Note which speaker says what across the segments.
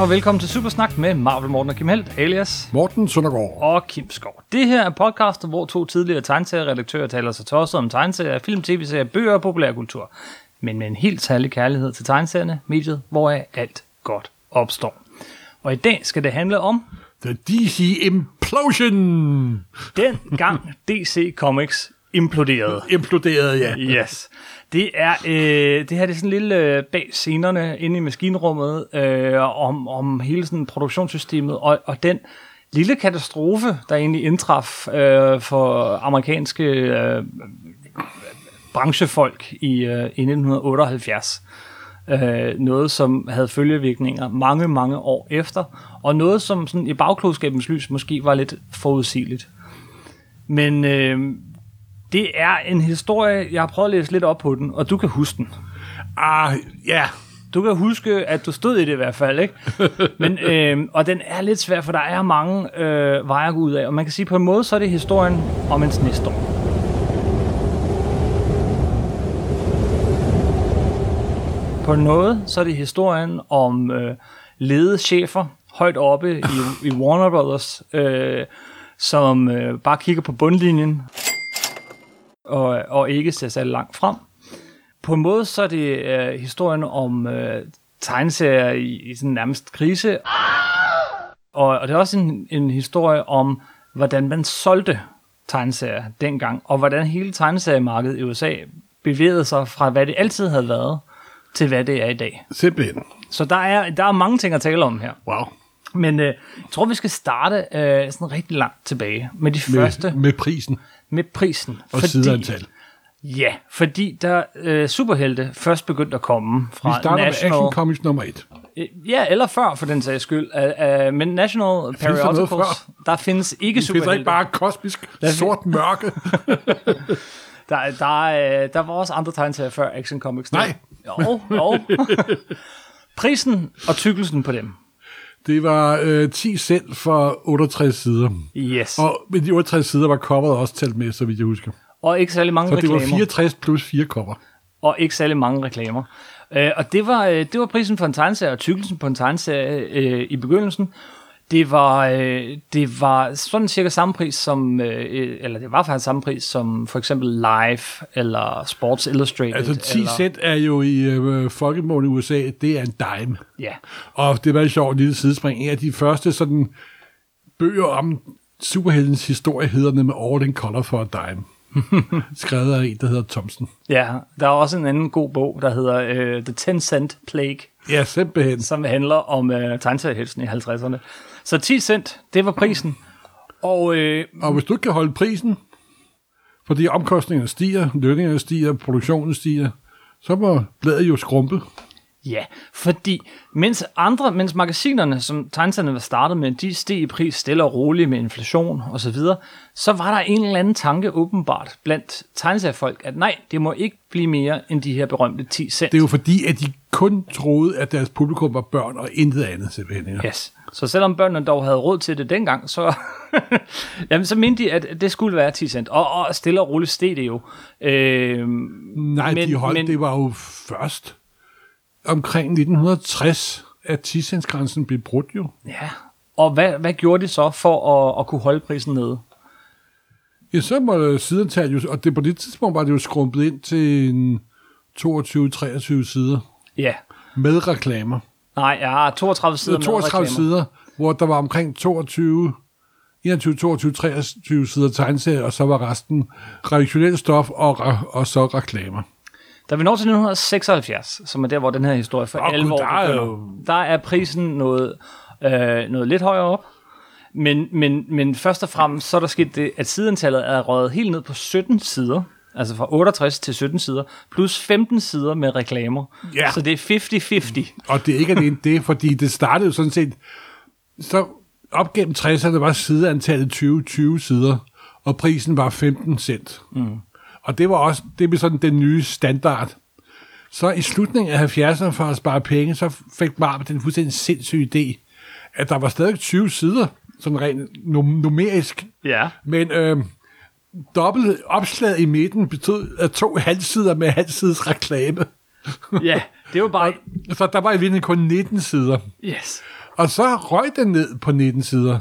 Speaker 1: Og velkommen til Supersnak med Marvel Morten og Kim Helt, alias
Speaker 2: Morten Søndergaard.
Speaker 1: og Kim Skov. Det her er podcast, hvor to tidligere tegneserieredaktører taler sig tosset om tegneserier, film, tv-serier, bøger og populærkultur. Men med en helt særlig kærlighed til tegneserierne, mediet, hvoraf alt godt opstår. Og i dag skal det handle om
Speaker 2: The DC Implosion.
Speaker 1: den gang DC Comics imploderede.
Speaker 2: Imploderede, ja.
Speaker 1: Yes. Det er, øh, det her det er sådan en lille øh, bag scenerne inde i maskinrummet øh, om, om hele sådan produktionssystemet og, og den lille katastrofe, der egentlig indtraf øh, for amerikanske øh, branchefolk i, øh, i 1978. Øh, noget, som havde følgevirkninger mange, mange år efter, og noget, som sådan i bagklodskabens lys måske var lidt forudsigeligt. Men øh, det er en historie, jeg har prøvet at læse lidt op på den, og du kan huske den.
Speaker 2: Ah, ja.
Speaker 1: Du kan huske, at du stod i det i hvert fald, ikke? Men, øh, og den er lidt svær, for der er mange øh, veje at gå ud af. Og man kan sige, på en måde, så er det historien om en snestorm. På måde, så er det historien om øh, ledede chefer højt oppe i, i Warner Brothers, øh, som øh, bare kigger på bundlinjen og, og ikke ser særlig langt frem. På en måde så er det øh, historien om øh, tegneserier i, i sådan nærmest krise. Og, og det er også en, en historie om, hvordan man solgte tegneserier dengang, og hvordan hele tegneseriemarkedet i USA bevægede sig fra, hvad det altid havde været, til hvad det er i dag.
Speaker 2: Simpelthen.
Speaker 1: Så der er, der er mange ting at tale om her.
Speaker 2: Wow.
Speaker 1: Men øh, jeg tror, vi skal starte øh, sådan rigtig langt tilbage med de første,
Speaker 2: Med, med prisen
Speaker 1: med prisen.
Speaker 2: og sideantal.
Speaker 1: Ja, fordi der øh, superhelte først begyndte at komme
Speaker 2: Vi
Speaker 1: fra
Speaker 2: starter
Speaker 1: National...
Speaker 2: med Action Comics nummer 1.
Speaker 1: Øh, Ja, eller før for den sags skyld. Uh, uh, men National
Speaker 2: der
Speaker 1: Periodicals, der findes ikke
Speaker 2: Det findes
Speaker 1: superhelte.
Speaker 2: ikke bare kosmisk sort mørke.
Speaker 1: Der, der, er, der var også andre tegneserier før Action Comics.
Speaker 2: Nej.
Speaker 1: Jo, jo. Prisen og tykkelsen på dem.
Speaker 2: Det var øh, 10 cent for 68 sider.
Speaker 1: Yes.
Speaker 2: Og med de 68 sider var coveret også talt med, så vidt jeg husker.
Speaker 1: Og ikke særlig mange
Speaker 2: Så det var
Speaker 1: reklamer.
Speaker 2: 64 plus 4 cover.
Speaker 1: og ikke særlig mange reklamer. Øh, og det var, øh, det var prisen for en tegneserie, og tykkelsen på en tegneserie øh, i begyndelsen. Det var, øh, det var sådan cirka samme pris som, øh, eller det var faktisk samme pris som for eksempel Live eller Sports Illustrated.
Speaker 2: Altså 10
Speaker 1: eller,
Speaker 2: cent er jo i øh, folkemål i USA, det er en dime.
Speaker 1: Ja,
Speaker 2: Og det var et sjovt lille sidespring. En af de første sådan bøger om superheltens historie hedder nemlig All in Color for a Dime. Skrevet af en, der hedder Thompson.
Speaker 1: ja, der er også en anden god bog, der hedder øh, The 10 Cent Plague,
Speaker 2: Ja, simpelthen.
Speaker 1: som handler om øh, tegneseriehelsen i 50'erne. Så 10 cent, det var prisen. Og øh,
Speaker 2: Og hvis du ikke kan holde prisen, fordi omkostningerne stiger, lønningerne stiger, produktionen stiger, så må bladet jo skrumpe.
Speaker 1: Ja, fordi mens andre, mens magasinerne, som tegneserierne var startet med, de steg i pris stille og roligt med inflation og så videre, så var der en eller anden tanke åbenbart blandt tegneseriefolk, at nej, det må ikke blive mere end de her berømte 10 cent.
Speaker 2: Det er jo fordi, at de kun troede, at deres publikum var børn og intet andet simpelthen. Ja.
Speaker 1: Yes. Så selvom børnene dog havde råd til det dengang, så, jamen, så mente de, at det skulle være 10 cent. Og, og stille og roligt steg det jo. Øh,
Speaker 2: Nej,
Speaker 1: Men-
Speaker 2: de holdt,
Speaker 1: men-
Speaker 2: det var jo først omkring 1960, at 10 grænsen blev brudt jo.
Speaker 1: ja. Og hvad, hvad gjorde de så for at, at kunne holde prisen nede?
Speaker 2: Ja, så må sideantal jo, og det, på det tidspunkt var det jo skrumpet ind til en 22-23 sider
Speaker 1: Ja.
Speaker 2: med reklamer.
Speaker 1: Nej, ja, 32 sider med
Speaker 2: var 32
Speaker 1: reklamer.
Speaker 2: sider, hvor der var omkring 22, 21, 22, 23 sider tegneserier, og så var resten redaktionelt stof og, og så reklamer.
Speaker 1: Da vi når til 1976, som er der, hvor den her historie for
Speaker 2: Åh,
Speaker 1: 11
Speaker 2: gud,
Speaker 1: år
Speaker 2: der er jo-
Speaker 1: der er prisen noget, øh, noget lidt højere op. Men, men, men først og fremmest, så er der sket det, at sideantallet er røget helt ned på 17 sider. Altså fra 68 til 17 sider, plus 15 sider med reklamer.
Speaker 2: Ja.
Speaker 1: Så det er 50-50.
Speaker 2: Og det er ikke alene det, fordi det startede jo sådan set, så op gennem 60'erne var sideantallet 20-20 sider, og prisen var 15 cent. Mm. Og det var også, det blev sådan den nye standard. Så i slutningen af 70'erne for at spare penge, så fik Marvel den fuldstændig sindssyge idé, at der var stadig 20 sider, sådan rent num- numerisk,
Speaker 1: Ja.
Speaker 2: men øh, dobbelt opslag i midten betød at to halvsider med halvsides reklame.
Speaker 1: Ja, Det var bare...
Speaker 2: Så der var i virkeligheden kun 19 sider.
Speaker 1: Yes.
Speaker 2: Og så røg den ned på 19 sider.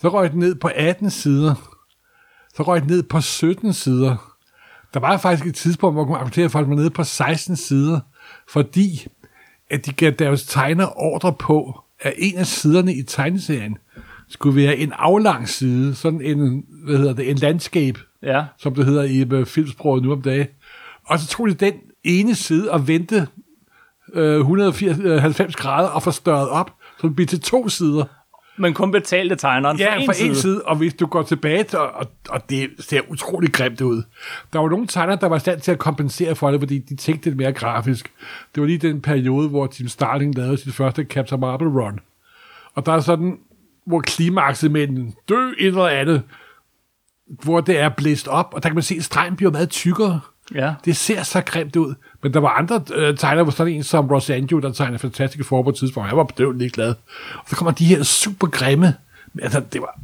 Speaker 2: Så røg den ned på 18 sider. Så røg den ned på 17 sider. Der var faktisk et tidspunkt, hvor man kunne argumentere for, at man nede på 16 sider, fordi at de gav deres tegner ordre på, at en af siderne i tegneserien skulle være en aflang side, sådan en, hvad hedder det, en landskab,
Speaker 1: Ja.
Speaker 2: som det hedder i øh, filmsproget nu om dagen. Og så tog de den ene side og vendte øh, 190 grader og forstørret op, så det blev til to sider.
Speaker 1: Men kun betalte tegneren
Speaker 2: Ja,
Speaker 1: for en
Speaker 2: for
Speaker 1: side.
Speaker 2: en side, og hvis du går tilbage til, og, og det ser utrolig grimt ud. Der var nogle tegner, der var i stand til at kompensere for det, fordi de tænkte det mere grafisk. Det var lige den periode, hvor Tim Starling lavede sit første Captain Marvel run. Og der er sådan, hvor klimakset med en dø et eller andet, hvor det er blæst op, og der kan man se, at stregen bliver meget tykkere.
Speaker 1: Ja.
Speaker 2: Det ser så grimt ud. Men der var andre øh, tegnere, hvor sådan en som Ross Andrew, der tegnede fantastiske forår på et tidspunkt. Jeg var bedøvende ikke glad. Og så kommer de her super grimme. Altså, det var...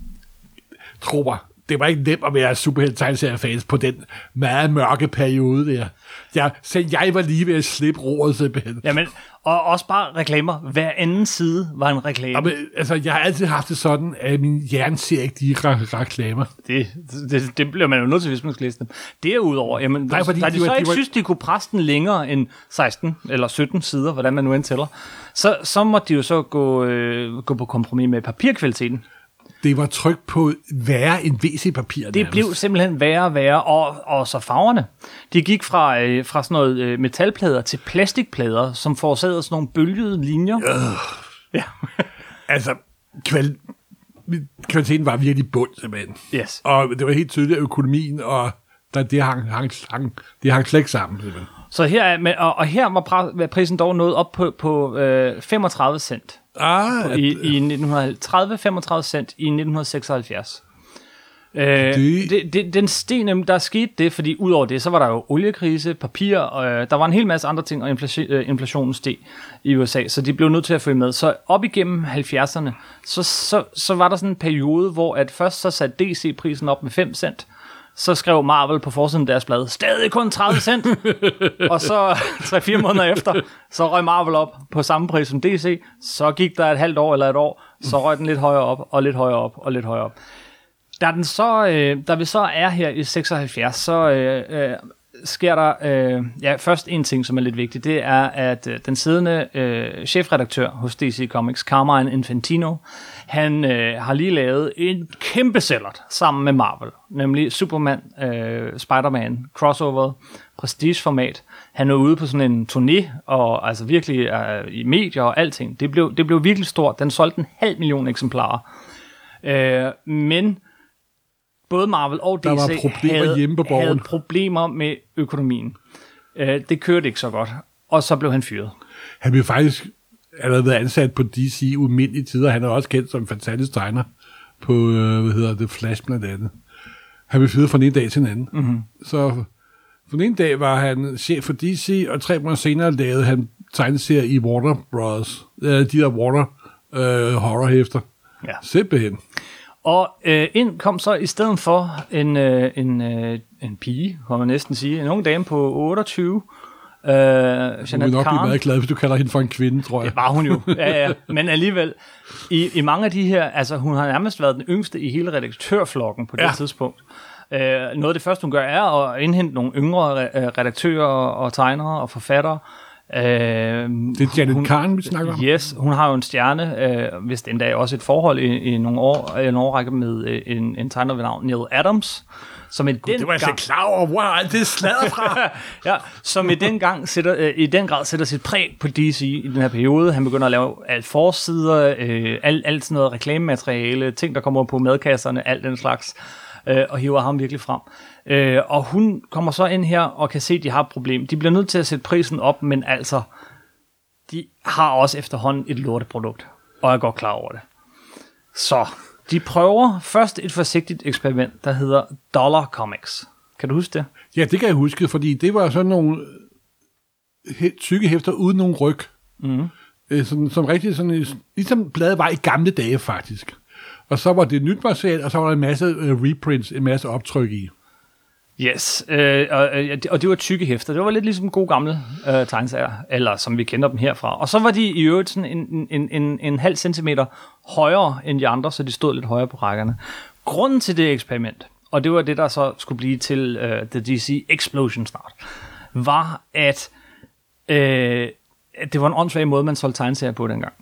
Speaker 2: Tro mig, det var ikke nemt at være superhelt tegneseriefans på den meget mørke periode der. Jeg, så jeg var lige ved at slippe roret simpelthen. Ja.
Speaker 1: Jamen, og også bare reklamer. Hver anden side var en reklame.
Speaker 2: Men, altså, jeg har altid haft det sådan, at min hjerne ser ikke de re- reklamer.
Speaker 1: Det, det, det bliver man jo nødt til, hvis man skal læse dem. Derudover, jamen,
Speaker 2: Nej, fordi
Speaker 1: da
Speaker 2: de
Speaker 1: de,
Speaker 2: var-
Speaker 1: så
Speaker 2: de
Speaker 1: ikke
Speaker 2: var-
Speaker 1: synes, de kunne presse den længere end 16 eller 17 sider, hvordan man nu end tæller, så, så måtte de jo så gå, øh, gå på kompromis med papirkvaliteten.
Speaker 2: Det var trykt på værre end WC-papir.
Speaker 1: Det blev simpelthen værre og værre, og, og så farverne. De gik fra, øh, fra sådan noget øh, metalplader til plastikplader, som forårsagede sådan nogle bølgede linjer. Ja.
Speaker 2: Altså, kval- kvaliteten var virkelig bund, simpelthen.
Speaker 1: Yes.
Speaker 2: Og det var helt tydeligt, at økonomien og der, det, hang, hang, hang, det hang slet ikke sammen. Simpelthen.
Speaker 1: Så her, er, med, og, og her var prisen dog nået op på, på øh, 35 cent.
Speaker 2: Ah,
Speaker 1: i, i 1930-35 cent i 1976. Øh,
Speaker 2: Det-
Speaker 1: det, det, den nemlig, der skete det, fordi udover det, så var der jo oliekrise, papir, og øh, der var en hel masse andre ting, og inflation, øh, inflationen steg i USA, så de blev nødt til at følge med. Så op igennem 70'erne, så, så, så var der sådan en periode, hvor at først så satte DC-prisen op med 5 cent, så skrev Marvel på forsiden deres blad, stadig kun 30 cent. og så 3-4 måneder efter, så røg Marvel op på samme pris som DC. Så gik der et halvt år eller et år, så røg den lidt højere op, og lidt højere op, og lidt højere op. Da, den så, øh, da vi så er her i 76, så øh, øh, sker der øh, ja, først en ting, som er lidt vigtig. Det er, at øh, den siddende øh, chefredaktør hos DC Comics, Carmine Infantino, han øh, har lige lavet en kæmpe sælgert sammen med Marvel, nemlig Superman, øh, Spider-Man, crossover, prestigeformat. Han er ude på sådan en turné, og altså virkelig øh, i medier og alting. Det blev, det blev virkelig stort. Den solgte en halv million eksemplarer. Øh, men både Marvel og DC
Speaker 2: Der var problemer
Speaker 1: havde,
Speaker 2: hjemme på borgen.
Speaker 1: havde problemer med økonomien. Øh, det kørte ikke så godt, og så blev han fyret.
Speaker 2: Han blev faktisk allerede været ansat på DC umindelige tider. Han er også kendt som fantastisk tegner på, øh, hvad hedder det, Flash blandt andet. Han blev fyret fra den ene dag til den anden. Mm-hmm. Så for den ene dag var han chef for DC, og tre måneder senere lavede han tegneserier i Warner Bros. Øh, de der Warner øh, horrorhæfter.
Speaker 1: Ja.
Speaker 2: Simpelthen.
Speaker 1: Og øh, ind kom så i stedet for en, øh, en, øh, en pige, kan man næsten sige, en ung dame på 28, øh,
Speaker 2: Du vil
Speaker 1: Janet
Speaker 2: nok blive
Speaker 1: Khan.
Speaker 2: meget glad, hvis du kalder hende for en kvinde, tror jeg.
Speaker 1: Det var hun jo, ja, ja. Men alligevel, i, i mange af de her, altså hun har nærmest været den yngste i hele redaktørflokken på det
Speaker 2: Ja.
Speaker 1: tidspunkt. Øh, noget af det første, hun gør, er at indhente nogle yngre re- øh, redaktører og tegnere og forfattere. Øh,
Speaker 2: Det er Janet Khan, vi snakker om.
Speaker 1: Yes, hun har jo en stjerne, øh, hvis endda også et forhold i, i nogle år, en årrække med øh, en, en tegner ved navn Neil Adams, som i den
Speaker 2: Det var jeg
Speaker 1: gang,
Speaker 2: klar over, hvor er alt det sladder fra.
Speaker 1: ja, som i den gang sætter, øh, i den grad sætter sit præg på DC i den her periode. Han begynder at lave alt forsider, øh, alt, alt sådan noget reklamemateriale, ting der kommer på madkasserne, alt den slags, øh, og hiver ham virkelig frem. Øh, og hun kommer så ind her og kan se, at de har et problem. De bliver nødt til at sætte prisen op, men altså, de har også efterhånden et lorteprodukt, og er godt klar over det. Så, de prøver først et forsigtigt eksperiment, der hedder Dollar Comics. Kan du huske det?
Speaker 2: Ja, det kan jeg huske, fordi det var sådan nogle tykke hæfter uden nogen ryg. Mm. Øh, sådan, som rigtig sådan, ligesom bladet var i gamle dage faktisk. Og så var det nyt materiale, og så var der en masse øh, reprints, en masse optryk i.
Speaker 1: Yes, øh, og, øh, og det var tykke hæfter. Det var lidt ligesom gode gamle øh, tegneserier, eller som vi kender dem herfra. Og så var de i øvrigt sådan en, en, en, en halv centimeter højere end de andre, så de stod lidt højere på rækkerne. Grunden til det eksperiment, og det var det, der så skulle blive til øh, The DC Explosion snart, var, at, øh, det var en åndssvag måde, man solgte tegneserier på dengang.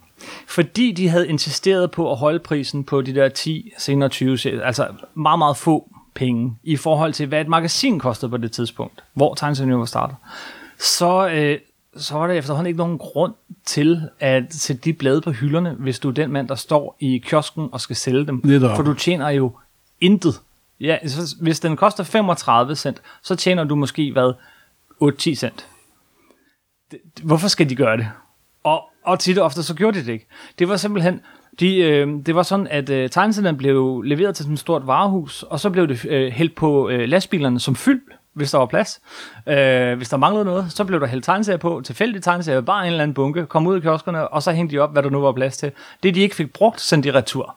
Speaker 1: Fordi de havde insisteret på at holde prisen på de der 10, senere 20 serier, altså meget, meget få penge i forhold til, hvad et magasin kostede på det tidspunkt, hvor tegneserien var startet, så, øh, så var der efterhånden ikke nogen grund til at sætte de blade på hylderne, hvis du er den mand, der står i kiosken og skal sælge dem.
Speaker 2: Netop.
Speaker 1: For du tjener jo intet. Ja, så hvis den koster 35 cent, så tjener du måske, hvad, 8-10 cent. Hvorfor skal de gøre det? Og, og tit og ofte så gjorde de det ikke. Det var simpelthen, de, øh, det var sådan, at øh, tegneserierne blev leveret til sådan et stort varehus, og så blev det øh, hældt på øh, lastbilerne som fyld, hvis der var plads. Øh, hvis der manglede noget, så blev der hældt tegneserier på, tilfældige tegneserier, bare en eller anden bunke, kom ud i kioskerne, og så hængte de op, hvad der nu var plads til. Det, de ikke fik brugt, sendte de retur.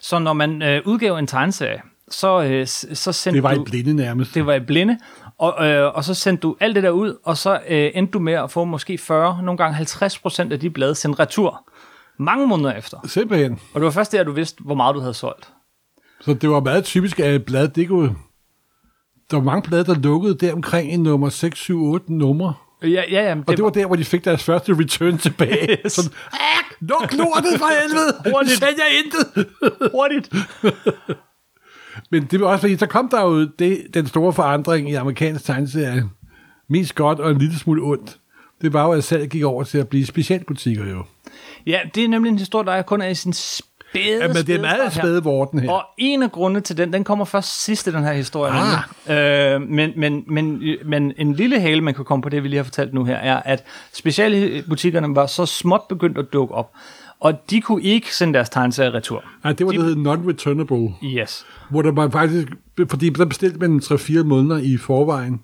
Speaker 1: Så når man øh, udgav en tegneserie, så, øh, så sendte
Speaker 2: Det var i blinde nærmest.
Speaker 1: Det var i blinde, og, øh, og så sendte du alt det der ud, og så øh, endte du med at få måske 40, nogle gange 50 procent af de blade sendt retur. Mange måneder efter.
Speaker 2: Simpelthen.
Speaker 1: Og det var først der, du vidste, hvor meget du havde solgt.
Speaker 2: Så det var meget typisk, at et blad, det kunne... Der var mange blade, der lukkede der omkring i nummer 6, 7, 8 numre.
Speaker 1: Ja, ja, ja.
Speaker 2: Og det var der, hvor de fik deres første return tilbage.
Speaker 1: Yes.
Speaker 2: Sådan, "Ah, luk lortet for helvede!
Speaker 1: Hurtigt.
Speaker 2: Du sælger intet!
Speaker 1: hurtigt.
Speaker 2: Men det var også fordi, så kom der jo det, den store forandring i amerikansk tegneserie. Mest godt og en lille smule ondt. Det var jo, at salget gik over til at blive specialbutikker jo.
Speaker 1: Ja, det er nemlig en historie, der kun er i sin spæde,
Speaker 2: Ja, men det er meget spæde vorten her.
Speaker 1: Og en af grundene til den, den kommer først sidst i den her historie.
Speaker 2: Ah.
Speaker 1: Øh, men, men, men, men en lille hale, man kan komme på det, vi lige har fortalt nu her, er, at specialbutikkerne var så småt begyndt at dukke op. Og de kunne ikke sende deres tegneserier retur.
Speaker 2: Nej, det var det, der hed non-returnable.
Speaker 1: Yes.
Speaker 2: Hvor der var faktisk, fordi der bestilte man 3-4 måneder i forvejen.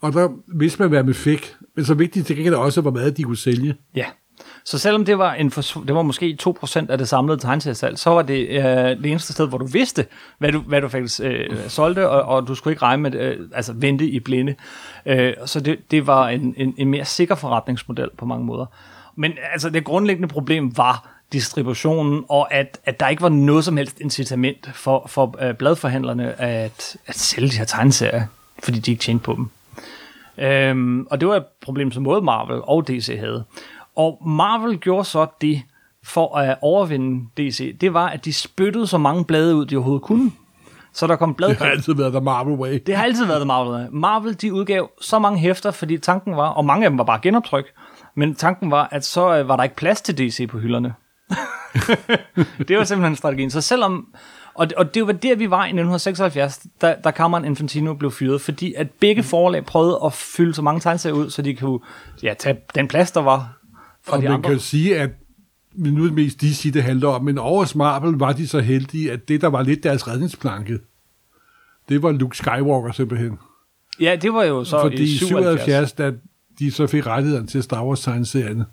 Speaker 2: Og der vidste man, hvad man fik. Men så vigtigt til gengæld også, hvor meget de kunne sælge.
Speaker 1: Ja. Så selvom det var, en det var måske 2% af det samlede tegneseriesalg, så var det øh, det eneste sted, hvor du vidste, hvad du, hvad du faktisk øh, solgte, og, og du skulle ikke regne med, øh, altså vente i blinde. Øh, så det, det var en, en, en mere sikker forretningsmodel på mange måder. Men altså det grundlæggende problem var distributionen, og at, at der ikke var noget som helst incitament for, for øh, bladforhandlerne at, at sælge de her tegneserier, fordi de ikke tjente på dem. Øhm, og det var et problem, som både Marvel og DC havde. Og Marvel gjorde så det for at overvinde DC. Det var, at de spyttede så mange blade ud, de overhovedet kunne. Så der kom blad
Speaker 2: Det har altid været der Marvel Way.
Speaker 1: det har altid været det Marvel. Marvel, de udgav så mange hæfter, fordi tanken var, og mange af dem var bare genoptryk, men tanken var, at så øh, var der ikke plads til DC på hylderne. det var simpelthen strategien. Så selvom, og, og det var der, vi var i 1976, da, da Cameron Infantino blev fyret, fordi at begge forlag prøvede at fylde så mange tegneserier ud, så de kunne ja, tage den plads, der var fra
Speaker 2: Og
Speaker 1: de
Speaker 2: man
Speaker 1: andre.
Speaker 2: kan sige, at nu er det mest DC, det handler om, men over Marvel var de så heldige, at det, der var lidt deres redningsplanke, det var Luke Skywalker simpelthen.
Speaker 1: Ja, det var jo så
Speaker 2: Fordi
Speaker 1: i 77.
Speaker 2: 77, da de så fik rettighederne til Star Wars tegneserierne.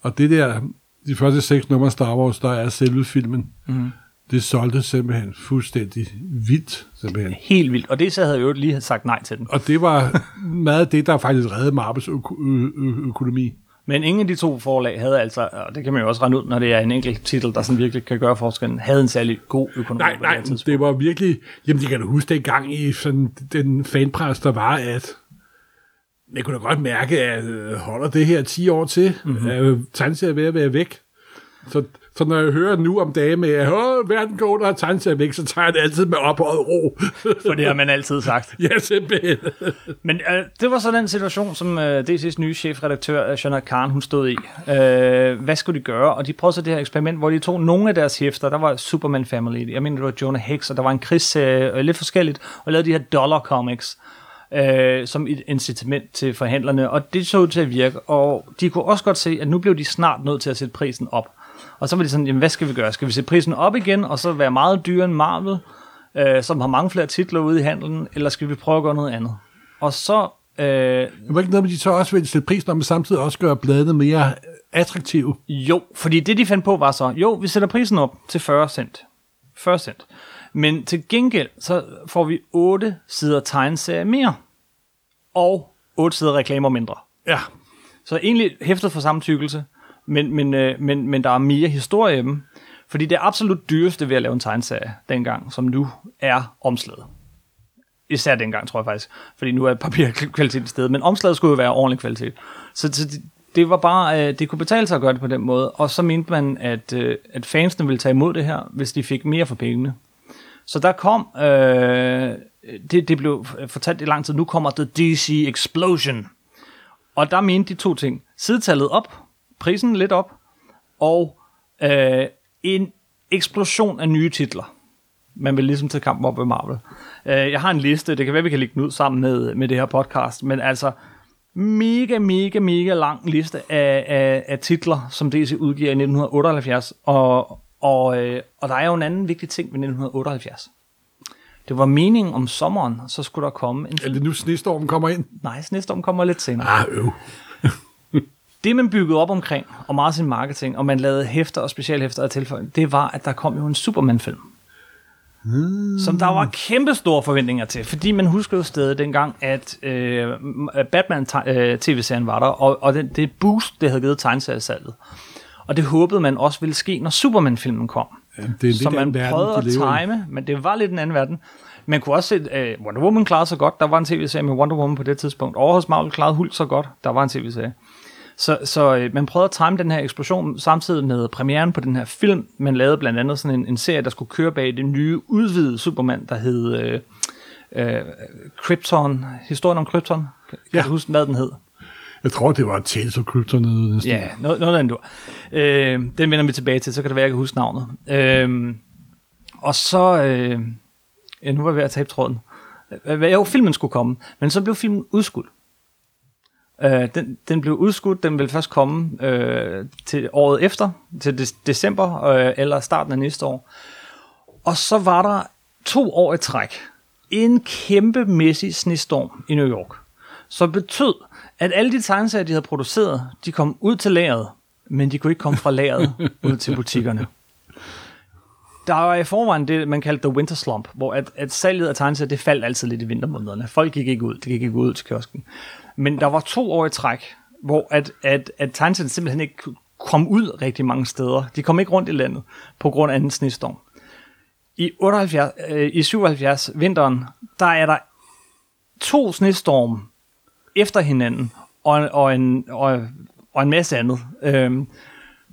Speaker 2: Og det der, de første seks numre af Star Wars, der er selve filmen, mm. det solgte simpelthen fuldstændig vildt, simpelthen.
Speaker 1: Helt vildt. Og det så havde jeg jo lige sagt nej til den.
Speaker 2: Og det var meget det, der faktisk reddede ø- økonomi.
Speaker 1: Men ingen af de to forlag havde altså, og det kan man jo også regne ud, når det er en enkelt titel, der sådan virkelig kan gøre forskellen, havde en særlig god økonomi
Speaker 2: Nej,
Speaker 1: på
Speaker 2: nej,
Speaker 1: det tidspunkt.
Speaker 2: det var virkelig... Jamen, det kan du huske dengang i sådan, den fanpres, der var, at man kunne da godt mærke, at øh, holder det her 10 år til,
Speaker 1: Mhm.
Speaker 2: mm-hmm. er tegneserier ved at være væk. Så, så når jeg hører nu om dagen med, at Åh, verden går under og tegneserier væk, så tager jeg det altid med ophøjet ro.
Speaker 1: For det har man altid sagt.
Speaker 2: ja, simpelthen.
Speaker 1: Men øh, det var så den situation, som øh, DC's nye chefredaktør, øh, Shana Khan, hun stod i. Øh, hvad skulle de gøre? Og de prøvede så det her eksperiment, hvor de tog nogle af deres hæfter. Der var Superman Family, jeg mener, det var Jonah Hex, og der var en krigsserie, øh, lidt forskelligt, og lavede de her dollar comics. Øh, som et incitament til forhandlerne, og det så ud til at virke, og de kunne også godt se, at nu blev de snart nødt til at sætte prisen op. Og så var de sådan, jamen hvad skal vi gøre? Skal vi sætte prisen op igen, og så være meget dyrere end Marvel, øh, som har mange flere titler ude i handelen, eller skal vi prøve at gøre noget andet? Og så, øh,
Speaker 2: Det var ikke noget med, de så også ville sætte prisen op, men samtidig også gøre bladene mere attraktive.
Speaker 1: jo, fordi det de fandt på var så, jo, vi sætter prisen op til 40 cent. 40 cent. Men til gengæld, så får vi 8 sider tegneserie mere. Og 8 sider reklamer mindre.
Speaker 2: Ja.
Speaker 1: Så egentlig hæftet for samme tykkelse, men, men, øh, men, men der er mere historie i dem. Fordi det absolut dyreste ved at lave en tegneserie dengang, som nu er omslaget. Især dengang, tror jeg faktisk. Fordi nu er papirkvalitet i stedet. Men omslaget skulle jo være ordentlig kvalitet. Så, så det, det var bare, øh, det kunne betale sig at gøre det på den måde. Og så mente man, at, øh, at fansene ville tage imod det her, hvis de fik mere for pengene. Så der kom, øh, det, det blev fortalt i lang tid, nu kommer The DC Explosion. Og der mente de to ting. Sidetallet op, prisen lidt op, og øh, en eksplosion af nye titler. Man vil ligesom tage kampen op med Marvel. Øh, jeg har en liste, det kan være, vi kan lægge den ud sammen med, med det her podcast, men altså mega, mega, mega lang liste af, af, af titler, som DC udgiver i 1978, og, og, øh, og der er jo en anden vigtig ting ved 1978. Det var meningen om sommeren, så skulle der komme en
Speaker 2: Er det nu snestormen kommer ind?
Speaker 1: Nej, Snestorm kommer lidt senere.
Speaker 2: Ah, øv.
Speaker 1: Det, man byggede op omkring, og meget sin marketing, og man lavede hæfter og specialhæfter og tilføjninger, det var, at der kom jo en Superman-film. Hmm. Som der var kæmpe store forventninger til, fordi man husker jo stadig dengang, at øh, Batman-tv-serien var der, og, og det, det boost, det havde givet tegneseriesalget. Og det håbede man også ville ske, når Superman-filmen kom.
Speaker 2: Ja, det er
Speaker 1: Så man
Speaker 2: verden,
Speaker 1: prøvede
Speaker 2: de
Speaker 1: at time, men det var lidt en anden verden. Man kunne også se, uh, Wonder Woman klarede sig godt. Der var en tv-serie med Wonder Woman på det tidspunkt. Over hos Marvel klarede Hulk så godt. Der var en tv-serie. Så, så uh, man prøvede at time den her eksplosion samtidig med premieren på den her film. Man lavede blandt andet sådan en, en serie, der skulle køre bag det nye udvidede Superman, der hed uh, Krypton. Historien om Krypton. Kan
Speaker 2: ja.
Speaker 1: du huske, hvad den hed?
Speaker 2: Jeg tror, det var Tales of Krypton. eller næsten.
Speaker 1: Ja, noget, noget andet. Øh, den vender vi tilbage til, så kan det være, jeg kan huske navnet. Øh, og så... Øh, ja, nu var jeg ved at tabe tråden. Jo, filmen skulle komme, men så blev filmen udskudt. Øh, den, den blev udskudt, den ville først komme øh, til året efter, til de- december øh, eller starten af næste år. Og så var der to år i træk en kæmpemæssig snestorm i New York, som betød, at alle de tegneserier, de havde produceret, de kom ud til lageret, men de kunne ikke komme fra lageret ud til butikkerne. Der var i forvejen det, man kaldte the winter slump, hvor at, at salget af tegneserier, det faldt altid lidt i vintermånederne. Folk gik ikke ud, de gik ikke ud til kiosken. Men der var to år i træk, hvor at, at, at tegneserierne simpelthen ikke kom ud rigtig mange steder. De kom ikke rundt i landet på grund af en snestorm. I, 78, øh, I 77, vinteren, der er der to snestorme efter hinanden, og, og, en, og, og en masse andet. Øhm,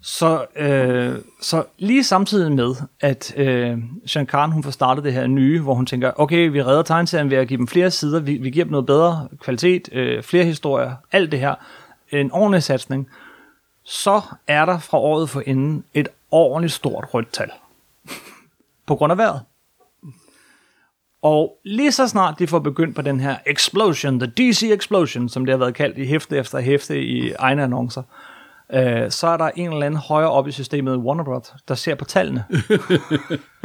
Speaker 1: så, øh, så lige samtidig med, at øh, Sean Khan, hun får startet det her nye, hvor hun tænker, okay, vi redder tegneserien ved at give dem flere sider, vi, vi giver dem noget bedre kvalitet, øh, flere historier, alt det her, en ordentlig satsning, så er der fra året for inden et ordentligt stort rødt tal. på grund af vejret. Og lige så snart de får begyndt på den her explosion, the DC explosion, som det har været kaldt i hæfte efter hæfte i egne annoncer, øh, så er der en eller anden højere op i systemet Warner Bros., der ser på tallene.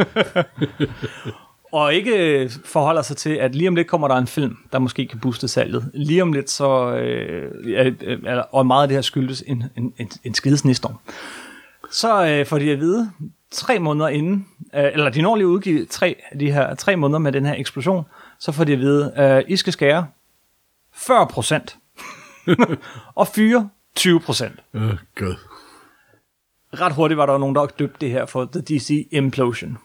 Speaker 1: og ikke øh, forholder sig til, at lige om lidt kommer der en film, der måske kan booste salget. Lige om lidt så, øh, øh, og meget af det her skyldes en, en, en, en skidesnistorm. Så øh, får de at vide, tre måneder inden, øh, eller de når lige at udgive tre, de her, tre måneder med den her eksplosion, så får de at vide, øh, I skal skære 40 procent og fyre 20 procent.
Speaker 2: Øh, God.
Speaker 1: Ret hurtigt var der nogen, der døbte det her for The DC Implosion.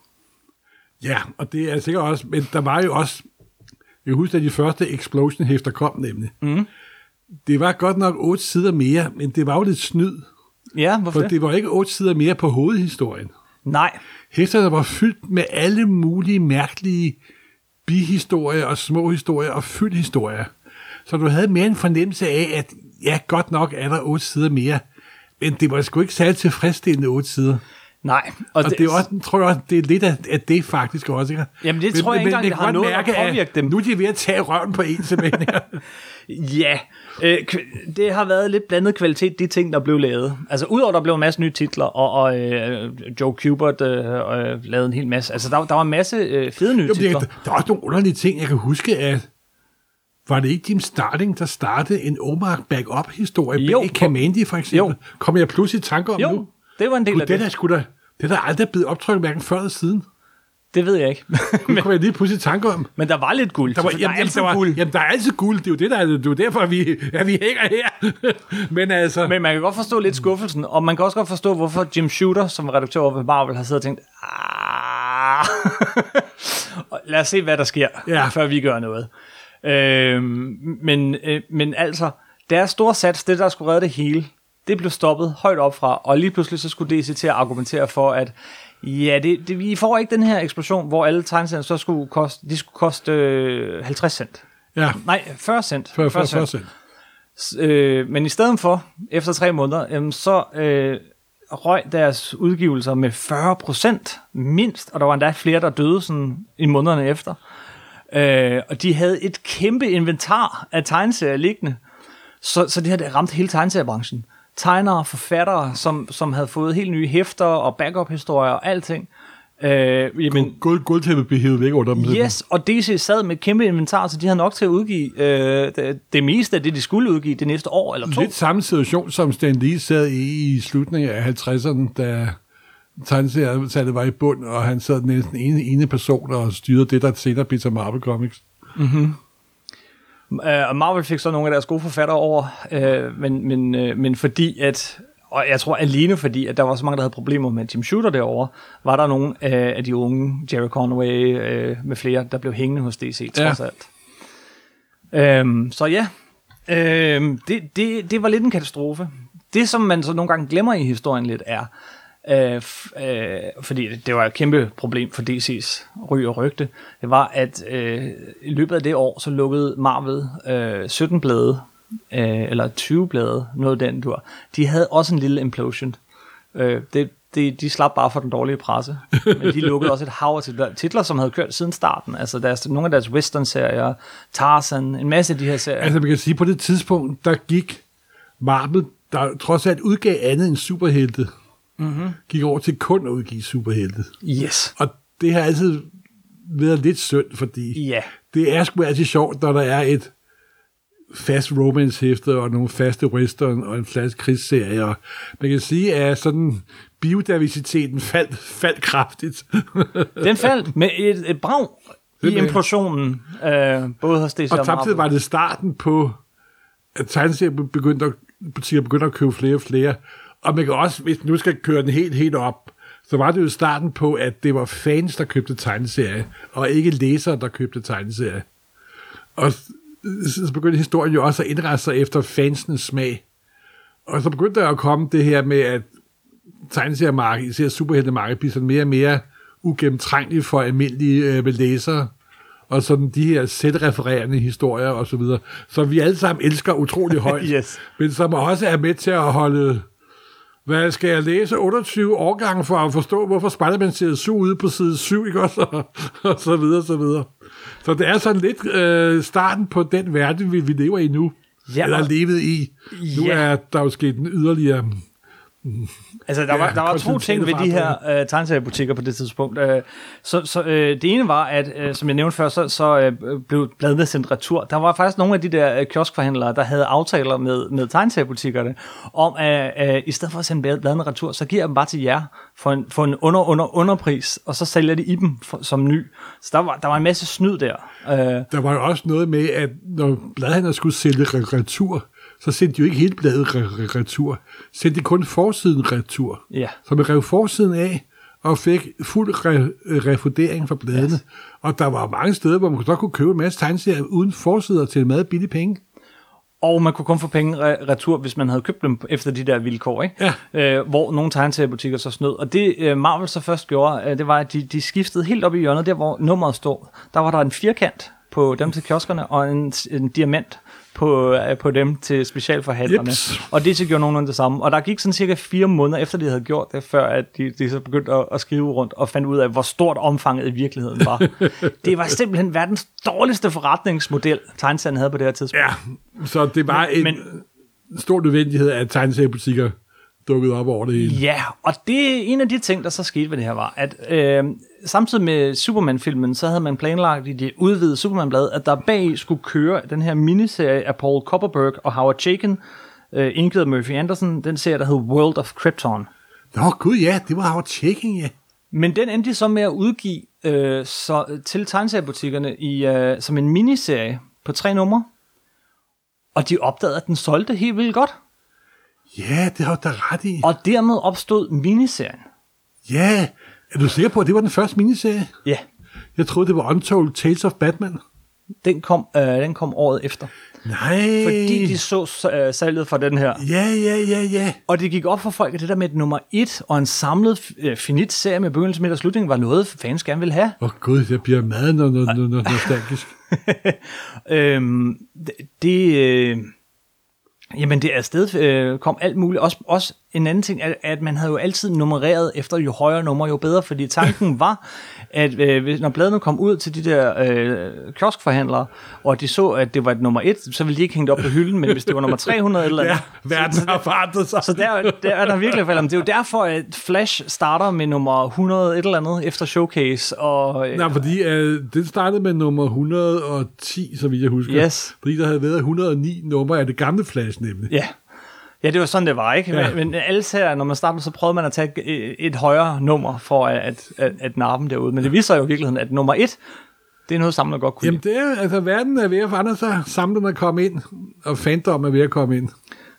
Speaker 2: Ja, og det er sikkert også, men der var jo også, jeg husker, at de første Explosion-hæfter kom nemlig. Mm. Det var godt nok otte sider mere, men det var jo lidt snyd,
Speaker 1: Ja, hvorfor
Speaker 2: for
Speaker 1: det?
Speaker 2: det var ikke otte sider mere på hovedhistorien.
Speaker 1: Nej,
Speaker 2: Hæfterne var fyldt med alle mulige mærkelige bihistorier og små historier og fyldhistorier. Så du havde mere en fornemmelse af, at ja, godt nok er der otte sider mere, men det var sgu ikke særlig tilfredsstillende otte sider
Speaker 1: nej.
Speaker 2: Og det, det er også, tror jeg også, det er lidt af, af det faktisk også. Ikke?
Speaker 1: Jamen, det tror jeg ikke engang, det har noget at
Speaker 2: mærke,
Speaker 1: påvirke dem.
Speaker 2: Nu er de ved at tage røven på en simpelthen.
Speaker 1: Ja, øh, det har været lidt blandet kvalitet, de ting, der blev lavet. Altså, udover der blev en masse nye titler, og, og øh, Joe Kubert øh, øh, lavede en hel masse. Altså, der, der var en masse øh, fede nye
Speaker 2: Jo, men
Speaker 1: titler.
Speaker 2: jeg, der er også nogle underlige ting. Jeg kan huske, at var det ikke Jim Starling, der startede en Omar backup-historie
Speaker 1: Jo,
Speaker 2: bag
Speaker 1: på-
Speaker 2: Kamandi, for eksempel?
Speaker 1: Jo.
Speaker 2: Kommer jeg pludselig i tanke om nu?
Speaker 1: Jo, det var en del
Speaker 2: Gud,
Speaker 1: af
Speaker 2: det,
Speaker 1: det.
Speaker 2: der skulle da, det er der aldrig blevet optrykt hverken før eller siden.
Speaker 1: Det ved jeg ikke.
Speaker 2: Det kommer jeg lige pludselig i tanke om.
Speaker 1: Men der var lidt guld.
Speaker 2: Der var,
Speaker 1: der
Speaker 2: jamen,
Speaker 1: er altid
Speaker 2: der var,
Speaker 1: guld.
Speaker 2: jamen, der er altid guld. Det er jo det, der er, det er jo derfor, at vi, at vi hænger her. Men altså...
Speaker 1: Men man kan godt forstå lidt skuffelsen, og man kan også godt forstå, hvorfor Jim Shooter, som redaktør over ved Marvel, har siddet og tænkt, "Ah." Lad os se, hvad der sker,
Speaker 2: Ja.
Speaker 1: før vi gør noget. Øhm, men, øh, men altså, deres store sats, det der skulle redde det hele, det blev stoppet højt op fra, og lige pludselig så skulle DC til at argumentere for, at ja, det, det, vi får ikke den her eksplosion, hvor alle tegneserier så skulle koste, de skulle koste øh, 50 cent.
Speaker 2: Ja,
Speaker 1: Nej, 40 cent.
Speaker 2: før, før,
Speaker 1: 40
Speaker 2: før,
Speaker 1: cent.
Speaker 2: før,
Speaker 1: Øh, men i stedet for, efter tre måneder, jamen, så øh, røg deres udgivelser med 40 procent mindst, og der var endda flere, der døde sådan i månederne efter. Øh, og de havde et kæmpe inventar af tegneserier liggende, så, så det her det ramte hele tegneseriebranchen. Tegnere, forfattere, som, som havde fået helt nye hæfter og backup-historier og alting. Øh, jamen,
Speaker 2: Guld, guldtæppet blev hævet væk under dem.
Speaker 1: Yes, og DC sad med et kæmpe inventar, så de havde nok til at udgive øh, det, det meste af det, de skulle udgive det næste år eller to.
Speaker 2: Lidt samme situation, som Stan Lee sad i i slutningen af 50'erne, da tegneseriesalget var i bund, og han sad næsten ene, ene person og styrede det, der senere blev til Marvel Comics.
Speaker 1: Øh, og Marvel fik så nogle af deres gode forfattere over, øh, men, men, øh, men fordi at, og jeg tror alene fordi, at der var så mange, der havde problemer med Jim Shooter derovre, var der nogle af, af de unge, Jerry Conway øh, med flere, der blev hængende hos DC, trods
Speaker 2: Ja.
Speaker 1: alt. Øhm, så ja, øhm, det, det, det var lidt en katastrofe. Det, som man så nogle gange glemmer i historien lidt, er, øh, øh, fordi det var et kæmpe problem for DC's ry og rygte, det var, at øh, i løbet af det år, så lukkede Marvel øh, 17 blade, øh, eller 20 blade, noget af den dur. De havde også en lille implosion. Øh, det, det, de slap bare for den dårlige presse, men de lukkede også et hav af titler, titler, som havde kørt siden starten. Altså deres, nogle af deres western-serier, Tarzan, en masse af de her serier.
Speaker 2: Altså man kan sige, på det tidspunkt, der gik Marvel, der trods alt udgav andet end superhelte, mm-hmm. gik over til kun at udgive superhelte.
Speaker 1: Yes.
Speaker 2: Og det har altid været lidt synd, fordi
Speaker 1: Ja.
Speaker 2: det er sgu altid sjovt, når der er et fast romance-hæfte og nogle faste western og en fast krigsserie. Og man kan sige, at sådan biodiversiteten faldt, faldt kraftigt.
Speaker 1: Den faldt med et, et brag i implosionen, øh, både hos DC og,
Speaker 2: og samtidig var det starten på, at tegneserier begyndte at, butikker begyndte at købe flere og flere. Og man kan også, hvis nu skal køre den helt, helt op, så var det jo starten på, at det var fans, der købte tegneserier, og ikke læsere, der købte tegneserier. Og så begyndte historien jo også at indrette sig efter fansenes smag. Og så begyndte der at komme det her med, at tegneseriemarkedet, især superheltemarkedet, bliver sådan mere og mere ugennemtrængeligt for almindelige øh, læsere. Og sådan de her selvrefererende historier og så videre, som vi alle sammen elsker utrolig højt.
Speaker 1: Yes.
Speaker 2: Men som også er med til at holde... Hvad skal jeg læse? 28 årgange for at forstå, hvorfor Spider-Man ser su ud på side 7, ikke også? Og, og så videre, så videre. Så det er sådan lidt øh, starten på den verden, vi, vi lever i nu.
Speaker 1: Ja,
Speaker 2: Eller levet i. Nu
Speaker 1: Ja.
Speaker 2: er der jo sket en yderligere...
Speaker 1: Altså, der,
Speaker 2: Ja,
Speaker 1: var, der var to ting ved de her øh, tegneseriebutikker på det tidspunkt. Øh, så så øh, det ene var, at øh, som jeg nævnte før, så, så øh, blev bladene sendt retur. Der var faktisk nogle af de der øh, kioskforhandlere, der havde aftaler med, med tegneseriebutikkerne, om at øh, i stedet for at sende blad- bladene retur, så giver jeg dem bare til jer for en, for en under, under, underpris, og så sælger de i dem for, som ny. Så der var, der var en masse snyd der. Øh,
Speaker 2: Der var jo også noget med, at når bladhandler skulle sælge re- retur, så sendte de jo ikke hele bladet re- re- retur. Sendte de kun forsiden retur.
Speaker 1: ja.
Speaker 2: Så man rev forsiden af, og fik fuld re- refundering for bladene. Yes. Og der var mange steder, hvor man så kunne købe en masse tegneserier uden forsider til en meget billig penge.
Speaker 1: Og man kunne kun få penge re- retur, hvis man havde købt dem efter de der vilkår, ikke?
Speaker 2: Ja.
Speaker 1: Øh, hvor nogle tegneseriebutikker så snød. Og det øh, Marvel så først gjorde, øh, det var, at de, de skiftede helt op i hjørnet, der hvor nummeret stod. Der var der en firkant på dem til kioskerne, og en, en diamant på, øh, på dem til specialforhandlerne.
Speaker 2: Jeps.
Speaker 1: Og det så gjorde nogenlunde det samme. Og der gik sådan cirka fire måneder efter, de havde gjort det, før at de, de så begyndte at, at skrive rundt og fandt ud af, hvor stort omfanget i virkeligheden var. det var simpelthen verdens dårligste forretningsmodel, tegneserien havde på det her tidspunkt.
Speaker 2: Ja, så det var en
Speaker 1: Men-
Speaker 2: stor nødvendighed, at tegneseriebutikker dukkede op over det hele.
Speaker 1: Ja, og det er en af de ting, der så skete ved det her, var, at øh, samtidig med Superman-filmen, så havde man planlagt i det udvidede Superman-blad, at der bag skulle køre den her miniserie af Paul Copperberg og Howard Chaykin, øh, indgivet af Murphy Anderson, den serie, der hed World of Krypton.
Speaker 2: Nå, gud ja, det var Howard Checking, ja.
Speaker 1: Men den endte så med at udgive øh, så, til tegneseriebutikkerne i, øh, som en miniserie på tre numre. Og de opdagede, at den solgte helt vildt godt.
Speaker 2: Ja, det har du da ret i.
Speaker 1: Og dermed opstod miniserien.
Speaker 2: Ja, er du sikker på, at det var den første miniserie?
Speaker 1: Ja,
Speaker 2: Jeg troede, det var Untold Tales of Batman.
Speaker 1: den kom, øh, den kom året efter.
Speaker 2: Nej.
Speaker 1: Fordi de så øh, salget for den her.
Speaker 2: Ja, ja, ja, ja.
Speaker 1: Og det gik op for folk, at det der med et nummer et og en samlet øh, finit serie med begyndelse, midt og slutning, var noget, fans gerne ville have.
Speaker 2: Åh oh, gud, jeg bliver meget no- no- no- no- nostalgisk.
Speaker 1: øhm, det, det øh, jamen det er afsted øh, kom alt muligt. Også, også en anden ting, at, at man havde jo altid nummereret efter jo højere nummer, jo bedre, fordi tanken var, at øh, når bladene kom ud til de der øh, kioskforhandlere, og de så, at det var et nummer et, så ville de ikke hænge det op på hylden, men hvis det var nummer 300 eller andet,
Speaker 2: Ja, verden har forandret sig.
Speaker 1: så der, der er der virkelig faldet om. Det er jo derfor, at Flash starter med nummer 100 et eller andet efter Showcase. Og, øh,
Speaker 2: Nej, fordi øh, det startede med nummer 110, så vidt jeg husker.
Speaker 1: Yes.
Speaker 2: Fordi der havde været 109 numre af det gamle Flash, nemlig.
Speaker 1: Ja. Ja, det var sådan, det var, ikke?
Speaker 2: Ja.
Speaker 1: Ja. Men, men alle serier, når man startede, så prøvede man at tage et, et højere nummer for at, at, at, narpe derude. Men det viser sig jo i virkeligheden, at nummer et, det er noget, samler godt kunne
Speaker 2: Jamen, det er, altså, verden er ved at forandre sig. Samlerne er kommet ind, og fandom er ved at komme ind.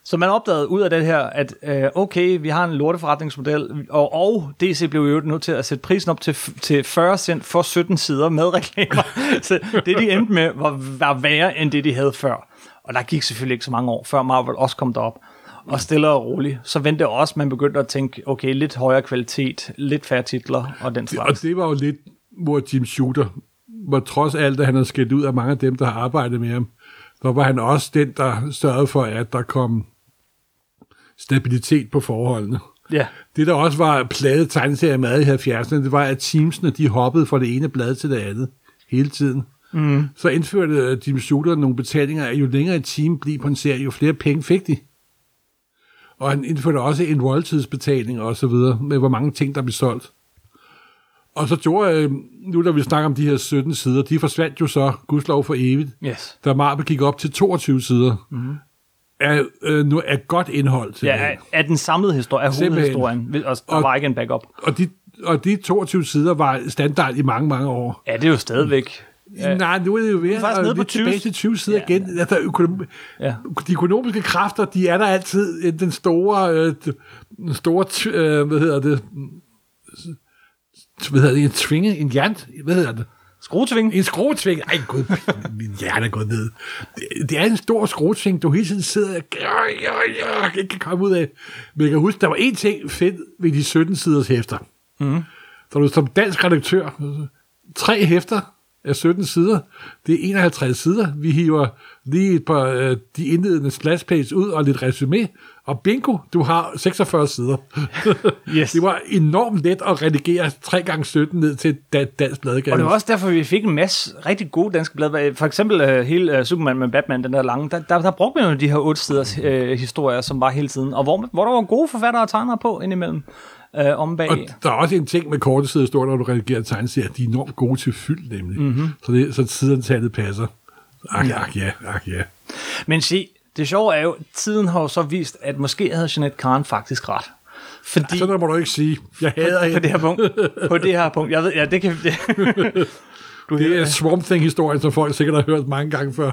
Speaker 1: Så man opdagede ud af det her, at øh, okay, vi har en lorteforretningsmodel, og, og DC blev jo nødt til at sætte prisen op til, til 40 cent for 17 sider med reklamer. så det, de endte med, var, var værre end det, de havde før. Og der gik selvfølgelig ikke så mange år, før Marvel også kom derop. Og stille og roligt, så vendte det også, man begyndte at tænke, okay, lidt højere kvalitet, lidt færre titler og den
Speaker 2: Og
Speaker 1: slags.
Speaker 2: det var jo lidt, hvor Jim Shooter, hvor trods alt, at han har skældt ud af mange af dem, der har arbejdet med ham, så var han også den, der sørgede for, at der kom stabilitet på forholdene.
Speaker 1: Ja,
Speaker 2: Det, der også var pladet tegneserier med i 70'erne, det var, at teamsene, de hoppede fra det ene blad til det andet hele tiden. Mm. Så indførte Jim Shooter nogle betalinger, at jo længere et team blev på en serie, jo flere penge fik de. Og han indførte også en royaltidsbetaling og så videre, med hvor mange ting, der blev solgt. Og så gjorde, øh, nu da vi snakker om de her 17 sider, de forsvandt jo så, gudslov for evigt,
Speaker 1: yes.
Speaker 2: da Marvel gik op til 22 sider. Mm. Er, øh, nu er godt indhold til
Speaker 1: Ja, af, af den samlede historie,
Speaker 2: Simpelthen.
Speaker 1: hovedhistorien, og der
Speaker 2: Og-
Speaker 1: var ikke en backup.
Speaker 2: Og de, og de 22 sider var standard i mange, mange år.
Speaker 1: Ja, det er jo stadigvæk.
Speaker 2: Ja. Nej, nu er det jo ved
Speaker 1: er faktisk
Speaker 2: at
Speaker 1: nede på
Speaker 2: lidt
Speaker 1: 20.
Speaker 2: tilbage til 20 sider
Speaker 1: Ja.
Speaker 2: ja. igen. Altså, økonom,
Speaker 1: Ja.
Speaker 2: De økonomiske kræfter, de er der altid. øh, Den store, øh, den store øh, hvad hedder det, hvad hedder det, en tvinge, en jern, hvad hedder det?
Speaker 1: Skruetving.
Speaker 2: En skruetving. Ej, gud, min hjerne er gået ned. Det, det er en stor skruetving, du hele tiden sidder og øh, øh, øh, ikke kan komme ud af. Men jeg kan huske, der var en ting fedt ved de 17 siders hæfter. Mm. Så du som dansk redaktør, tre hæfter af 17 sider, det er 51 sider. Vi hiver lige et par øh, de indledende splash page ud og lidt resume, og bingo, du har 46 sider.
Speaker 1: Yes.
Speaker 2: det var enormt let at redigere 3 gange 17 ned til dansk bladgave.
Speaker 1: Og det var også derfor, vi fik en masse rigtig gode danske blade. For eksempel uh, hele uh, Superman med Batman, den der lange, der, der, der brugte man jo de her otte siders uh, historier, som var hele tiden. Og hvor, hvor der var gode forfattere og tegnere på indimellem uh, om bag.
Speaker 2: Og der er også en ting med korte sider, står, når du redigerer tegneserier, de er enormt gode til fyld, nemlig. Mm-hmm. Så, det, så sideantallet passer. Ak, ak, ja, ak, ja.
Speaker 1: Men se, det sjove er jo, tiden har jo så vist, at måske havde Jeanette Karen faktisk ret. Fordi
Speaker 2: Sådan må du ikke sige. Jeg hader
Speaker 1: på
Speaker 2: hende.
Speaker 1: det her punkt, på det her punkt, jeg ved, ja, det kan, det, du,
Speaker 2: Det er Swamp Thing-historien, som folk sikkert har hørt mange gange før.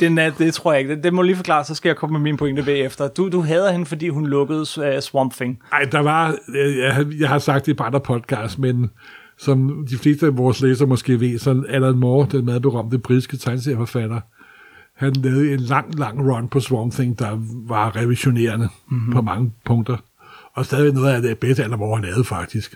Speaker 1: Den er, det tror jeg ikke. Det, det må lige forklare, så skal jeg komme med mine pointe bagefter. Du, du hader hende, fordi hun lukkede uh, Swamp Thing.
Speaker 2: Ej, der var, jeg, har- jeg har sagt det i et par andre podcasts, men som de fleste af vores læsere måske ved, så Alan Moore, den meget berømte britiske tegneserieforfatter, han lavede en lang, lang run på Swamp Thing, der var revisionerende mm-hmm. på mange punkter. Og stadig noget af det bedste, Alan Moore har lavet faktisk.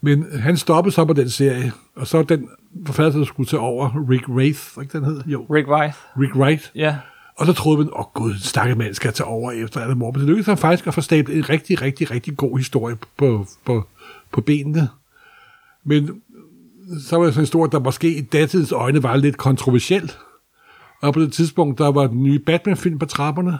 Speaker 2: Men han stoppede så på den serie, og så den forfatter, der skulle tage over, Rick Wraith, ikke den hed? Jo,
Speaker 1: Rick Wright.
Speaker 2: Rick Wright.
Speaker 1: Ja.
Speaker 2: Og så troede man, åh oh, gud, stakke mand skal tage over efter Alan Moore. Men det lykkedes ham faktisk at få stablet en rigtig, rigtig, rigtig god historie på, på, på benene. Men så var det sådan en historie, der måske i datidens øjne var lidt kontroversiel. Og på det tidspunkt, der var den nye Batman-film på trapperne.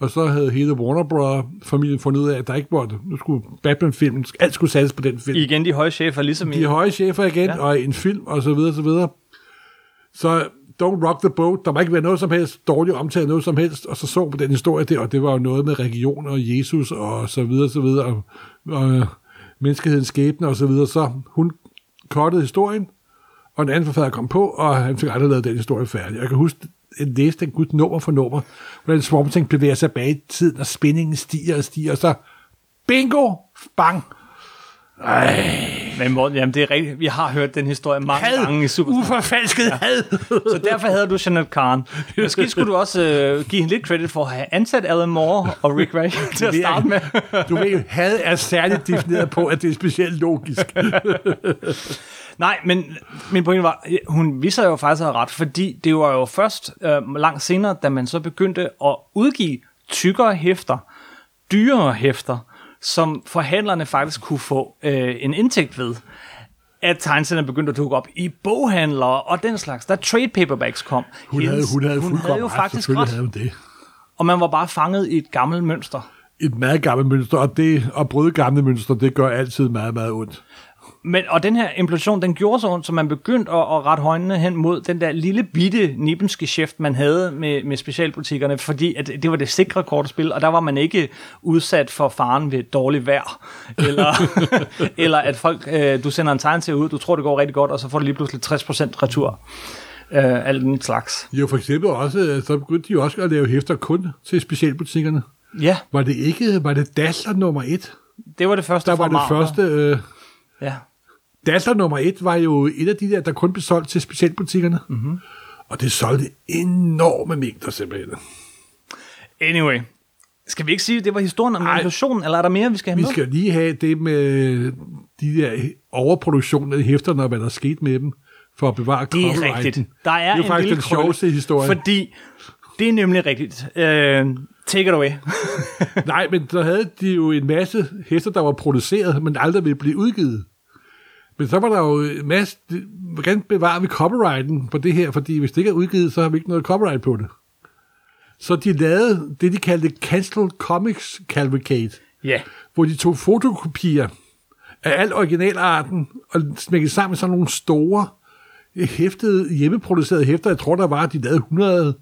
Speaker 2: Og så havde hele Warner Bros-familien fundet ud af, at der ikke var Nu skulle Batman-filmen, alt skulle sættes på den film
Speaker 1: Igen de høje chefer, ligesom i...
Speaker 2: de høje chefer igen,
Speaker 1: Ja.
Speaker 2: og en film, og så videre, så videre. Så don't rock the boat. Der må ikke være noget som helst dårligt omtalt, noget som helst. Og så så på den historie der, og det var jo noget med regioner og Jesus, og så videre, så videre, og, og menneskehedens skæbne, og så videre. Så hun kortet historien, og en anden forfatter kom på, og han fik aldrig lavet den historie færdig. Jeg kan huske, læse den gud nummer for nummer, hvordan Swamp Thing bevæger sig bag i tiden, og spændingen stiger og stiger, og så bingo, bang. Ej.
Speaker 1: Men Morten, jamen det er rigtigt. Vi har hørt den historie mange
Speaker 2: Had.
Speaker 1: gange i Super.
Speaker 2: Uforfalsket ja. had.
Speaker 1: Så derfor havde du Janet Khan. Måske skulle du også øh, give hende lidt credit for at have ansat Alan Moore og Rick Ray til at starte med.
Speaker 2: Du ved had er særligt defineret på, at det er specielt logisk.
Speaker 1: Nej, men min pointe var, hun viser jo faktisk at ret, fordi det var jo først øh, langt senere, da man så begyndte at udgive tykkere hæfter, dyrere hæfter, som forhandlerne faktisk kunne få øh, en indtægt ved, at tegneserierne begyndte at dukke op i boghandlere og den slags. Da trade paperbacks kom.
Speaker 2: Hun havde, hun havde,
Speaker 1: hun havde jo faktisk ret,
Speaker 2: havde det.
Speaker 1: og man var bare fanget i et gammelt mønster.
Speaker 2: Et meget gammelt mønster, og det at bryde gamle mønster, det gør altid meget, meget ondt.
Speaker 1: Men, og den her implosion, den gjorde så ondt, så man begyndte at, at rette højnene hen mod den der lille bitte nibbenske chef, man havde med, med specialbutikkerne, fordi at det var det sikre kortspil, og der var man ikke udsat for faren ved dårligt vejr, eller, eller at folk, øh, du sender en tegn til ud, du tror det går rigtig godt, og så får du lige pludselig 60% retur. Øh, alt den slags.
Speaker 2: Jo, for eksempel også, øh, så begyndte de jo også at lave hæfter kun til specialbutikkerne.
Speaker 1: Ja,
Speaker 2: Var det ikke, var det Dassler nummer et?
Speaker 1: det var det første
Speaker 2: Der var det første, øh,
Speaker 1: Ja.
Speaker 2: Dassler nummer et var jo et af de der, der kun blev solgt til specialbutikkerne.
Speaker 1: Mhm.
Speaker 2: Mm-hmm. Og det solgte enorme mængder simpelthen.
Speaker 1: Anyway, skal vi ikke sige, at det var historien om inflationen, eller er der mere, vi skal have
Speaker 2: Vi
Speaker 1: med?
Speaker 2: skal lige have det med de der overproduktioner af hæfterne, og hvad der er sket med dem, for at bevare
Speaker 1: Det er rigtigt. Der er,
Speaker 2: det er
Speaker 1: en
Speaker 2: faktisk den sjoveste historie.
Speaker 1: Fordi det er nemlig rigtigt. Øh, take it away.
Speaker 2: Nej, men så havde de jo en masse hester, der var produceret, men aldrig ville blive udgivet. Men så var der jo masse... Hvordan bevarer vi copyrighten på det her? Fordi hvis det ikke er udgivet, så har vi ikke noget copyright på det. Så de lavede det, de kaldte Cancel Comics Cavalcade,
Speaker 1: ja.
Speaker 2: hvor de tog fotokopier af al originalarten og smækkede sammen med sådan nogle store hæftede, hjemmeproducerede hæfter. Jeg tror, der var, de lavede 100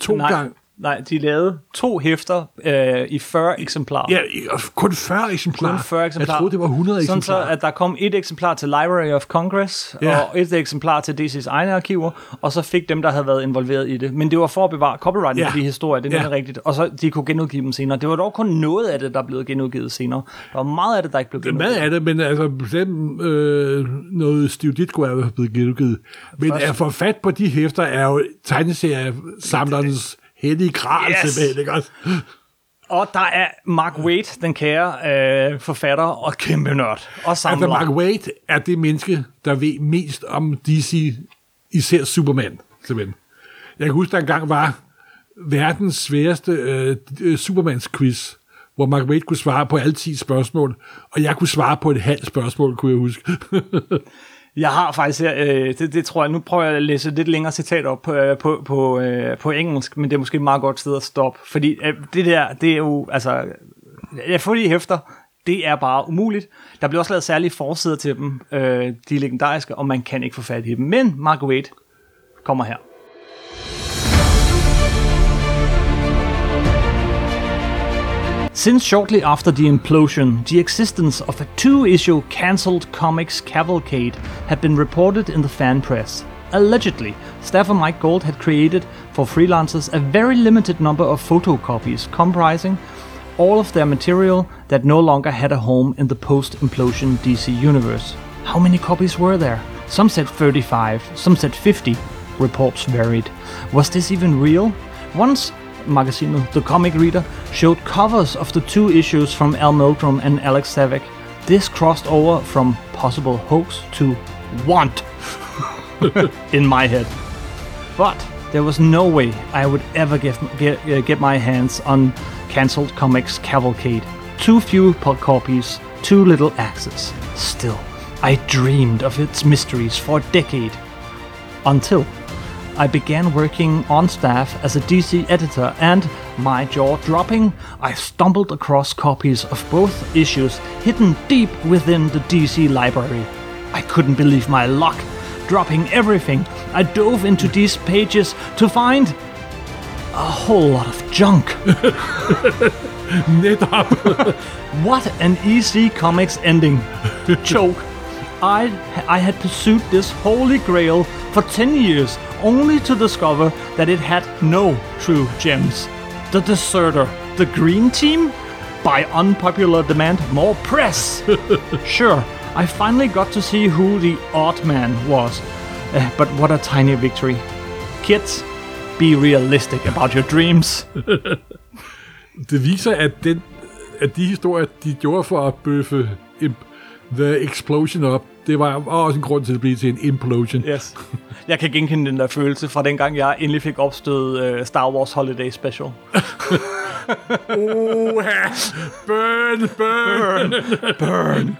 Speaker 2: to
Speaker 1: Nej,
Speaker 2: gange.
Speaker 1: Nej, de lavede to hæfter øh, i 40 eksemplarer.
Speaker 2: Ja, kun 40 eksemplarer.
Speaker 1: Kun 40 eksemplarer.
Speaker 2: Jeg troede, det var 100
Speaker 1: Sådan
Speaker 2: eksemplarer.
Speaker 1: så, at der kom et eksemplar til Library of Congress,
Speaker 2: Ja.
Speaker 1: og et eksemplar til DC's egne arkiver, og så fik dem, der havde været involveret i det. Men det var for at bevare copyrighten
Speaker 2: Ja.
Speaker 1: på de historier, det er
Speaker 2: Ja.
Speaker 1: rigtigt. Og så de kunne genudgive dem senere. Det var dog kun noget af det, der blev genudgivet senere. Der var meget af det, der ikke blev genudgivet.
Speaker 2: Hvad er det, men altså, bestemt, øh, noget Steve Ditko er blevet genudgivet. Men
Speaker 1: Først-
Speaker 2: at få fat på de hæfter er jo tegneseriesamlernes hellige kral,
Speaker 1: Yes.
Speaker 2: simpelthen, ikke også?
Speaker 1: Og der er Mark Waid, den kære øh, forfatter og kæmpe nørd. Og samler.
Speaker 2: Altså, Mark Waid er det menneske, der ved mest om DC, især Superman, simpelthen. Jeg kan huske, der engang var verdens sværeste øh, øh, Supermans quiz, hvor Mark Waid kunne svare på alle 10 spørgsmål, og jeg kunne svare på et halvt spørgsmål, kunne jeg huske.
Speaker 1: Jeg har faktisk her, øh, det, det tror jeg, nu prøver jeg at læse lidt længere citat op på, øh, på, på, øh, på engelsk, men det er måske et meget godt sted at stoppe, fordi øh, det der, det er jo, altså, jeg får lige hæfter, det er bare umuligt. Der bliver også lavet særlige forsider til dem, øh, de er legendariske, og man kan ikke få fat i dem. Men Mark Wade kommer her. Since shortly after the implosion, the existence of a two issue cancelled comics cavalcade had been reported in the fan press. Allegedly, staffer Mike Gold had created for freelancers a very limited number of photocopies comprising all of their material that no longer had a home in the post implosion DC universe. How many copies were there? Some said 35, some said 50. Reports varied. Was this even real? Once Magazino, the comic reader, showed covers of the two issues from Al Milgrom and Alex Savick. This crossed over from possible hoax to want in my head. But there was no way I would ever get, get, uh, get my hands on cancelled comics cavalcade. Too few copies, too little access. Still, I dreamed of its mysteries for a decade. Until I began working on staff as a DC editor, and, my jaw dropping, I stumbled across copies of both issues hidden deep within the DC library. I couldn't believe my luck. Dropping everything, I dove into these pages to find a whole lot of junk. What an EC Comics ending. Choke. I, I had pursued this holy grail for 10 years only to discover that it had no true gems. The Deserter, the Green Team? By unpopular demand, more press! sure, I finally got to see who the odd man was. Uh, but what a tiny victory. Kids, be realistic about your dreams.
Speaker 2: Det viser, at, den, at de historier, de gjorde for at bøffe The Explosion op, det var også en grund til at blive til en implosion.
Speaker 1: Yes. Jeg kan genkende den der følelse fra dengang, jeg endelig fik opstødet uh, Star Wars Holiday Special.
Speaker 2: Oha! Burn, burn!
Speaker 1: Burn!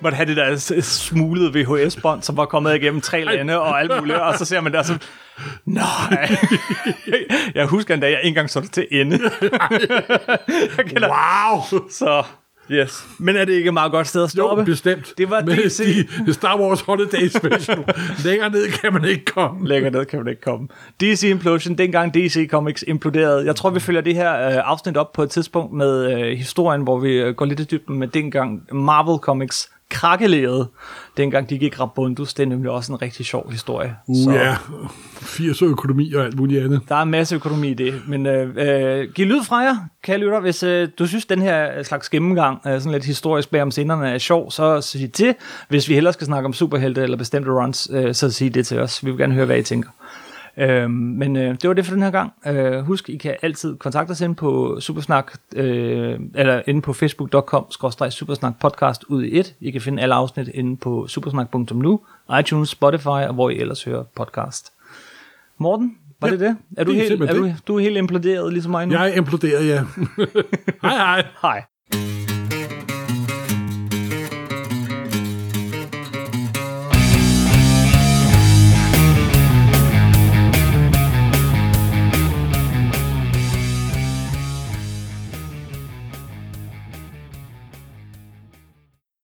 Speaker 1: Måtte have det der smuglede VHS-bånd, som var kommet igennem tre lande og alt muligt, og så ser man der sådan, nej. jeg husker endda, jeg ikke engang så det til ende. jeg kender,
Speaker 2: Wow!
Speaker 1: så yes. Men er det ikke et meget godt sted at stoppe?
Speaker 2: Jo, bestemt.
Speaker 1: Det var
Speaker 2: Men
Speaker 1: DC.
Speaker 2: De, Star Wars Holiday Special. Længere ned kan man ikke komme.
Speaker 1: Længere ned kan man ikke komme. DC Implosion, dengang DC Comics imploderede. Jeg tror, vi følger det her øh, afsnit op på et tidspunkt med øh, historien, hvor vi øh, går lidt i dybden med dengang Marvel Comics krakkelerede, dengang de gik rabundus. Det er nemlig også en rigtig sjov historie.
Speaker 2: Uh, ja. 80 økonomi og alt muligt andet.
Speaker 1: Der er en masse økonomi i det, men øh, øh, giv lyd fra jer, kære lytter, hvis øh, du synes, den her slags gennemgang, øh, sådan lidt historisk bag om scenerne, er sjov, så sig til. Hvis vi hellere skal snakke om superhelte eller bestemte runs, øh, så sig det til os. Vi vil gerne høre, hvad I tænker. Øh, men øh, det var det for den her gang. Øh, husk, I kan altid kontakte os ind på Supersnak, øh, eller inde på facebook.com supersnak podcast ud i et. I kan finde alle afsnit inde på supersnak.nu, iTunes, Spotify og hvor I ellers hører podcast. Morten, var
Speaker 2: Ja,
Speaker 1: det det? Er du,
Speaker 2: det er
Speaker 1: helt, er du, du er helt imploderet ligesom mig nu?
Speaker 2: Jeg er imploderet, ja. hej hej.
Speaker 1: Hej.